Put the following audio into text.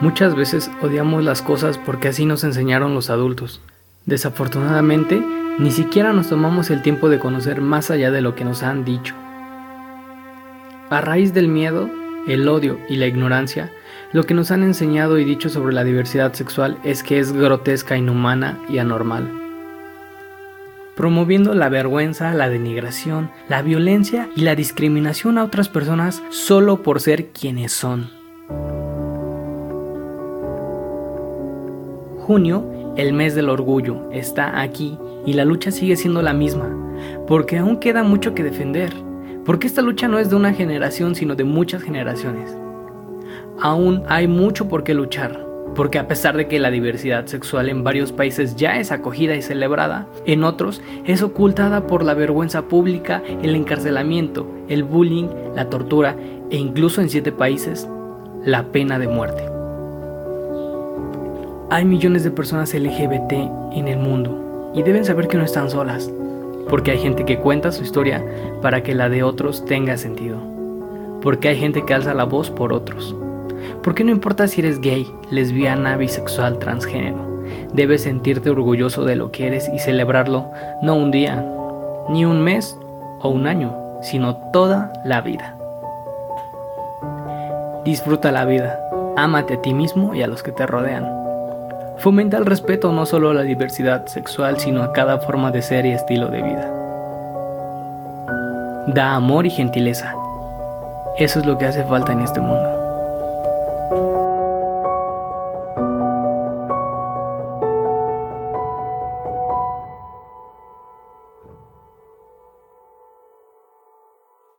Muchas veces odiamos las cosas porque así nos enseñaron los adultos. Desafortunadamente, ni siquiera nos tomamos el tiempo de conocer más allá de lo que nos han dicho. A raíz del miedo, el odio y la ignorancia, lo que nos han enseñado y dicho sobre la diversidad sexual es que es grotesca, inhumana y anormal. Promoviendo la vergüenza, la denigración, la violencia y la discriminación a otras personas solo por ser quienes son. Junio, el mes del orgullo, está aquí y la lucha sigue siendo la misma, porque aún queda mucho que defender, porque esta lucha no es de una generación, sino de muchas generaciones. Aún hay mucho por qué luchar, porque a pesar de que la diversidad sexual en varios países ya es acogida y celebrada, en otros es ocultada por la vergüenza pública, el encarcelamiento, el bullying, la tortura e incluso en siete países, la pena de muerte. Hay millones de personas LGBT en el mundo y deben saber que no están solas, porque hay gente que cuenta su historia para que la de otros tenga sentido, porque hay gente que alza la voz por otros, porque no importa si eres gay, lesbiana, bisexual, transgénero, debes sentirte orgulloso de lo que eres y celebrarlo no un día, ni un mes o un año, sino toda la vida. Disfruta la vida, ámate a ti mismo y a los que te rodean. Fomenta el respeto no solo a la diversidad sexual, sino a cada forma de ser y estilo de vida. Da amor y gentileza. Eso es lo que hace falta en este mundo.